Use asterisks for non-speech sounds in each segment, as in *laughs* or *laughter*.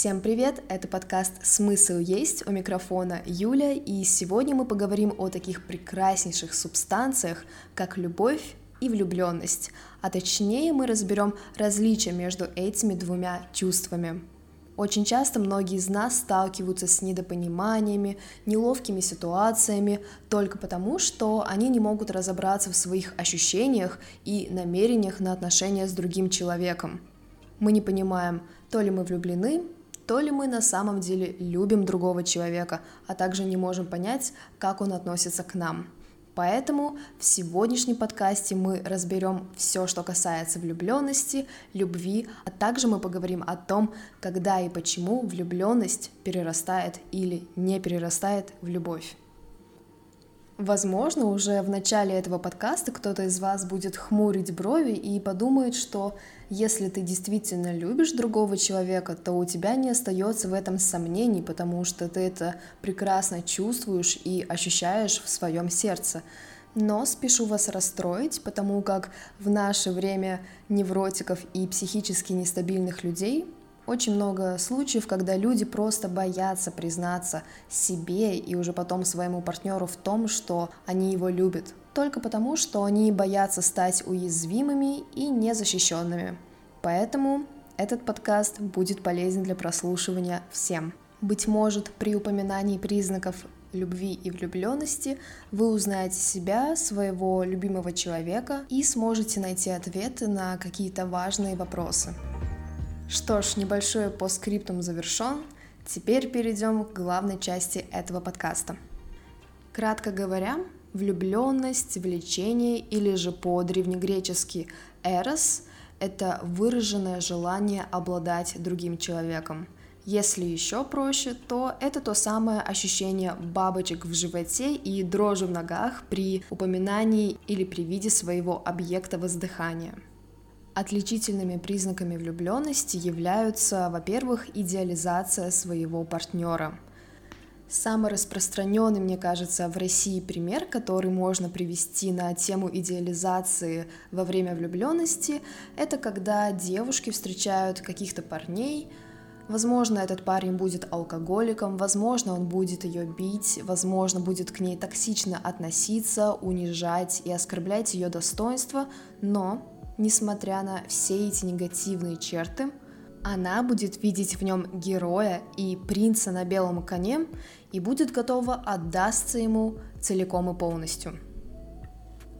Всем привет! Это подкаст «Смысл есть» у микрофона Юля, и сегодня мы поговорим о таких прекраснейших субстанциях, как любовь и влюбленность, а точнее мы разберем различия между этими двумя чувствами. Очень часто многие из нас сталкиваются с недопониманиями, неловкими ситуациями только потому, что они не могут разобраться в своих ощущениях и намерениях на отношения с другим человеком. Мы не понимаем, то ли мы влюблены, то ли мы на самом деле любим другого человека, а также не можем понять, как он относится к нам. Поэтому в сегодняшнем подкасте мы разберем все, что касается влюбленности, любви, а также мы поговорим о том, когда и почему влюбленность перерастает или не перерастает в любовь. Возможно, уже в начале этого подкаста кто-то из вас будет хмурить брови и подумает, что если ты действительно любишь другого человека, то у тебя не остается в этом сомнений, потому что ты это прекрасно чувствуешь и ощущаешь в своем сердце. Но спешу вас расстроить, потому как в наше время невротиков и психически нестабильных людей очень много случаев, когда люди просто боятся признаться себе и уже потом своему партнеру в том, что они его любят, только потому, что они боятся стать уязвимыми и незащищенными. Поэтому этот подкаст будет полезен для прослушивания всем. Быть может, при упоминании признаков любви и влюбленности вы узнаете себя, своего любимого человека и сможете найти ответы на какие-то важные вопросы. Что ж, небольшой постскриптум завершен. Теперь перейдем к главной части этого подкаста. Кратко говоря, влюбленность, влечение или же по-древнегречески «эрос» — это выраженное желание обладать другим человеком. Если еще проще, то это то самое ощущение бабочек в животе и дрожи в ногах при упоминании или при виде своего объекта воздыхания — Отличительными признаками влюбленности являются, во-первых, идеализация своего партнера. Самый распространенный, мне кажется, в России пример, который можно привести на тему идеализации во время влюбленности, это когда девушки встречают каких-то парней, Возможно, этот парень будет алкоголиком, возможно, он будет ее бить, возможно, будет к ней токсично относиться, унижать и оскорблять ее достоинство, но несмотря на все эти негативные черты, она будет видеть в нем героя и принца на белом коне и будет готова отдастся ему целиком и полностью.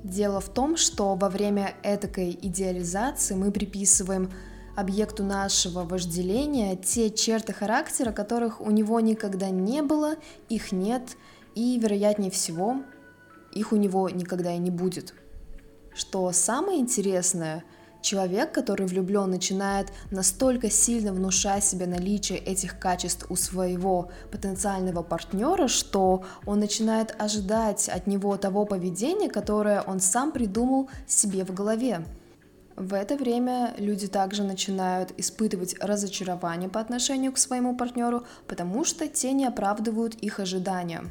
Дело в том, что во время этакой идеализации мы приписываем объекту нашего вожделения те черты характера, которых у него никогда не было, их нет, и, вероятнее всего, их у него никогда и не будет – что самое интересное, человек, который влюблен, начинает настолько сильно внушать себе наличие этих качеств у своего потенциального партнера, что он начинает ожидать от него того поведения, которое он сам придумал себе в голове. В это время люди также начинают испытывать разочарование по отношению к своему партнеру, потому что те не оправдывают их ожидания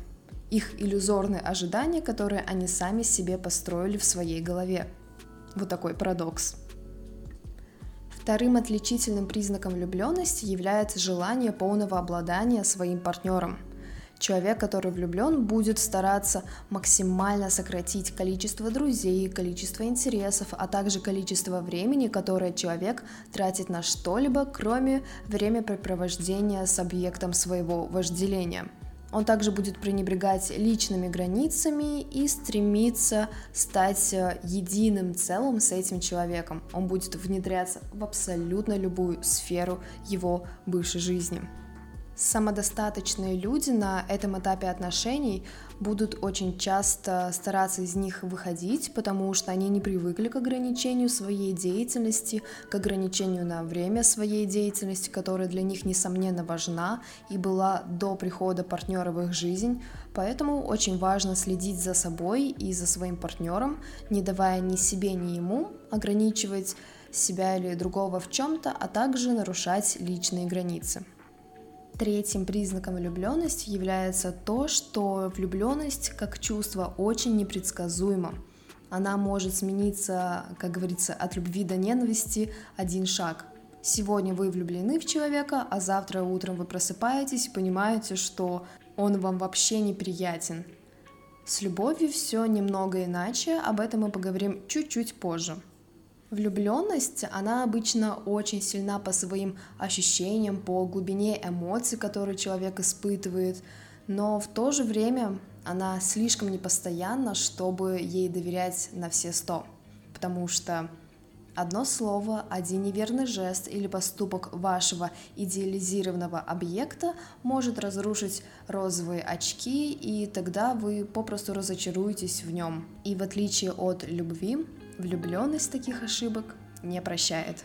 их иллюзорные ожидания, которые они сами себе построили в своей голове. Вот такой парадокс. Вторым отличительным признаком влюбленности является желание полного обладания своим партнером. Человек, который влюблен, будет стараться максимально сократить количество друзей, количество интересов, а также количество времени, которое человек тратит на что-либо, кроме времяпрепровождения с объектом своего вожделения – он также будет пренебрегать личными границами и стремиться стать э, единым целым с этим человеком. Он будет внедряться в абсолютно любую сферу его бывшей жизни. Самодостаточные люди на этом этапе отношений будут очень часто стараться из них выходить, потому что они не привыкли к ограничению своей деятельности, к ограничению на время своей деятельности, которая для них, несомненно, важна и была до прихода партнера в их жизнь. Поэтому очень важно следить за собой и за своим партнером, не давая ни себе, ни ему ограничивать себя или другого в чем-то, а также нарушать личные границы. Третьим признаком влюбленности является то, что влюбленность как чувство очень непредсказуема. Она может смениться, как говорится, от любви до ненависти один шаг. Сегодня вы влюблены в человека, а завтра утром вы просыпаетесь и понимаете, что он вам вообще неприятен. С любовью все немного иначе, об этом мы поговорим чуть-чуть позже. Влюбленность, она обычно очень сильна по своим ощущениям, по глубине эмоций, которые человек испытывает, но в то же время она слишком непостоянна, чтобы ей доверять на все сто, потому что одно слово, один неверный жест или поступок вашего идеализированного объекта может разрушить розовые очки, и тогда вы попросту разочаруетесь в нем. И в отличие от любви, Влюбленность таких ошибок не прощает.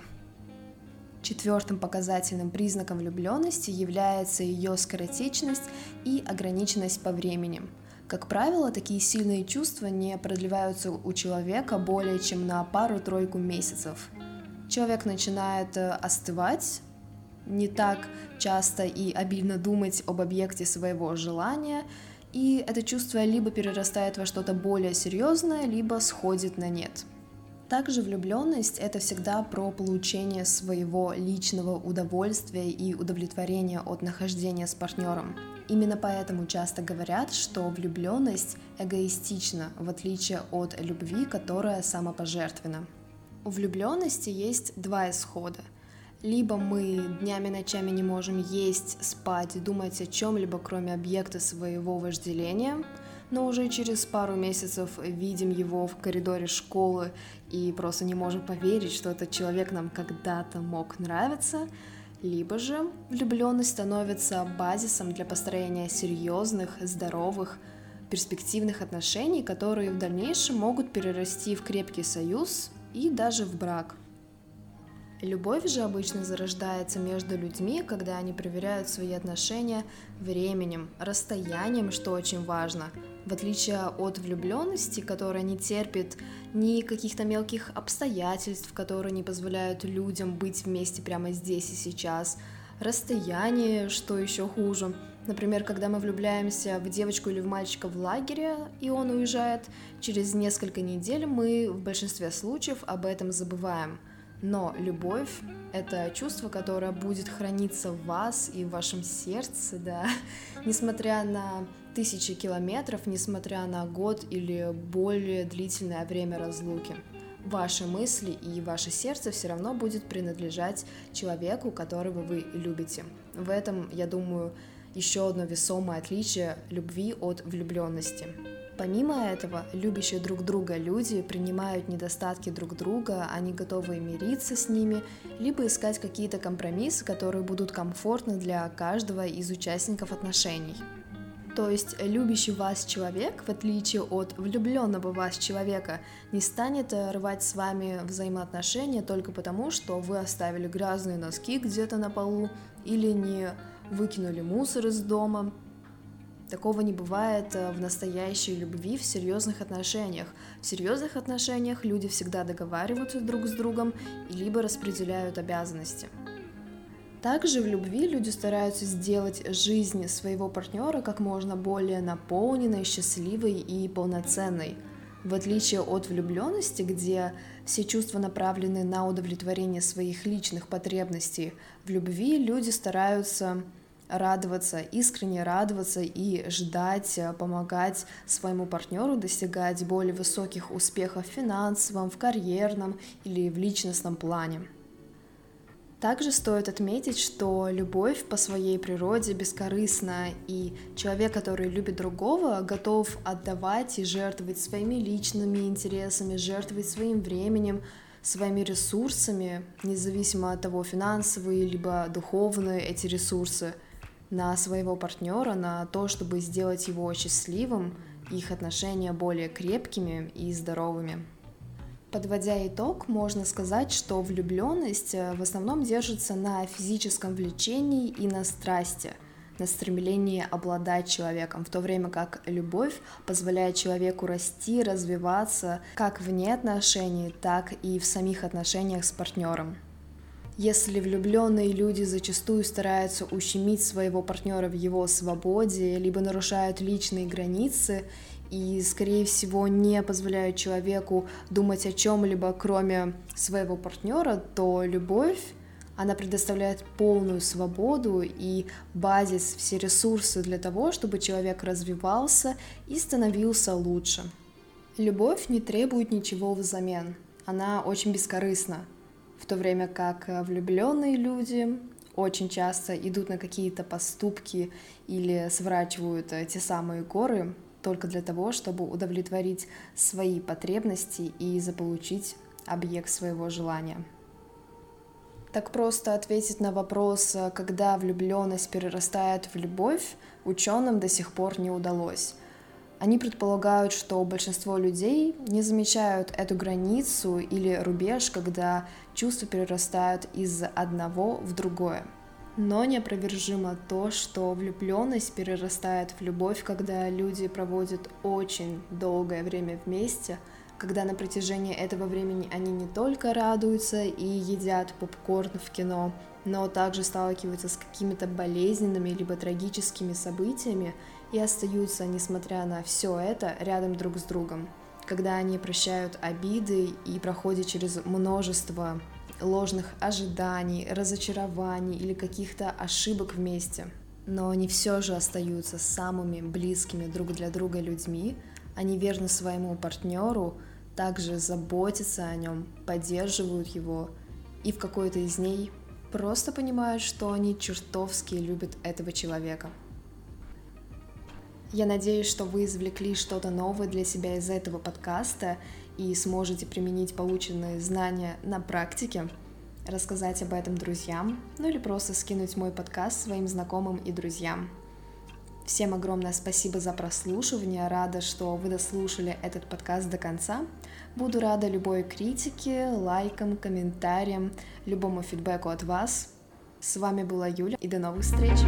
Четвертым показательным признаком влюбленности является ее скоротечность и ограниченность по времени. Как правило, такие сильные чувства не продлеваются у человека более чем на пару-тройку месяцев. Человек начинает э, остывать, не так часто и обильно думать об объекте своего желания, и это чувство либо перерастает во что-то более серьезное, либо сходит на нет – также влюбленность это всегда про получение своего личного удовольствия и удовлетворения от нахождения с партнером. Именно поэтому часто говорят, что влюбленность эгоистична, в отличие от любви, которая самопожертвена. У влюбленности есть два исхода. Либо мы днями ночами не можем есть, спать, думать о чем-либо, кроме объекта своего вожделения – но уже через пару месяцев видим его в коридоре школы и просто не можем поверить, что этот человек нам когда-то мог нравиться, либо же влюбленность становится базисом для построения серьезных, здоровых, перспективных отношений, которые в дальнейшем могут перерасти в крепкий союз и даже в брак – Любовь же обычно зарождается между людьми, когда они проверяют свои отношения временем, расстоянием, что очень важно. В отличие от влюбленности, которая не терпит ни каких-то мелких обстоятельств, которые не позволяют людям быть вместе прямо здесь и сейчас, расстояние, что еще хуже. Например, когда мы влюбляемся в девочку или в мальчика в лагере, и он уезжает, через несколько недель мы в большинстве случаев об этом забываем – но любовь — это чувство, которое будет храниться в вас и в вашем сердце, да, *laughs* несмотря на тысячи километров, несмотря на год или более длительное время разлуки. Ваши мысли и ваше сердце все равно будет принадлежать человеку, которого вы любите. В этом, я думаю, еще одно весомое отличие любви от влюбленности. Помимо этого, любящие друг друга люди принимают недостатки друг друга, они готовы мириться с ними, либо искать какие-то компромиссы, которые будут комфортны для каждого из участников отношений. То есть любящий вас человек, в отличие от влюбленного вас человека, не станет рвать с вами взаимоотношения только потому, что вы оставили грязные носки где-то на полу или не выкинули мусор из дома, Такого не бывает э, в настоящей любви, в серьезных отношениях. В серьезных отношениях люди всегда договариваются друг с другом и либо распределяют обязанности. Также в любви люди стараются сделать жизнь своего партнера как можно более наполненной, счастливой и полноценной. В отличие от влюбленности, где все чувства направлены на удовлетворение своих личных потребностей, в любви люди стараются радоваться, искренне радоваться и ждать, э, помогать своему партнеру достигать более высоких успехов в финансовом, в карьерном или в личностном плане. Также стоит отметить, что любовь по своей природе бескорыстна, и человек, который любит другого, готов отдавать и жертвовать своими личными интересами, жертвовать своим временем, своими ресурсами, независимо от того, финансовые либо духовные эти ресурсы – на своего партнера, на то, чтобы сделать его счастливым, их отношения более крепкими и здоровыми. Подводя итог, можно сказать, что влюбленность э, в основном держится на физическом влечении и на страсти, на стремлении обладать человеком, в то время как любовь позволяет человеку расти, развиваться как вне отношений, так и в самих отношениях с партнером. Если влюбленные люди зачастую стараются ущемить своего партнера в его свободе, либо нарушают личные границы и, скорее всего, не позволяют человеку думать о чем-либо, кроме своего партнера, то любовь Она предоставляет полную свободу и базис, все ресурсы для того, чтобы человек развивался и становился лучше. Любовь не требует ничего взамен. Она очень бескорыстна, в то время как влюбленные люди очень часто идут на какие-то поступки или сворачивают те самые горы только для того, чтобы удовлетворить свои потребности и заполучить объект своего желания. Так просто ответить на вопрос, когда влюбленность перерастает в любовь, ученым до сих пор не удалось. Они предполагают, что большинство людей не замечают эту границу или рубеж, когда чувства перерастают из одного в другое. Но неопровержимо то, что влюбленность перерастает в любовь, когда люди проводят очень долгое время вместе, когда на протяжении этого времени они не только радуются и едят попкорн в кино, но также сталкиваются с какими-то болезненными либо трагическими событиями и остаются, несмотря на все это, рядом друг с другом. Когда они прощают обиды и проходят через множество ложных ожиданий, разочарований или каких-то ошибок вместе. Но они все же остаются самыми близкими друг для друга людьми, они верны своему партнеру, также заботятся о нем, поддерживают его, и в какой-то из ней просто понимают, что они чертовски любят этого человека. Я надеюсь, что вы извлекли что-то новое для себя из этого подкаста и сможете применить полученные знания на практике, рассказать об этом друзьям, ну или просто скинуть мой подкаст своим знакомым и друзьям. Всем огромное спасибо за прослушивание, рада, что вы дослушали этот подкаст до конца. Буду рада любой критике, лайкам, комментариям, любому фидбэку от вас. С вами была Юля, и до новых встреч!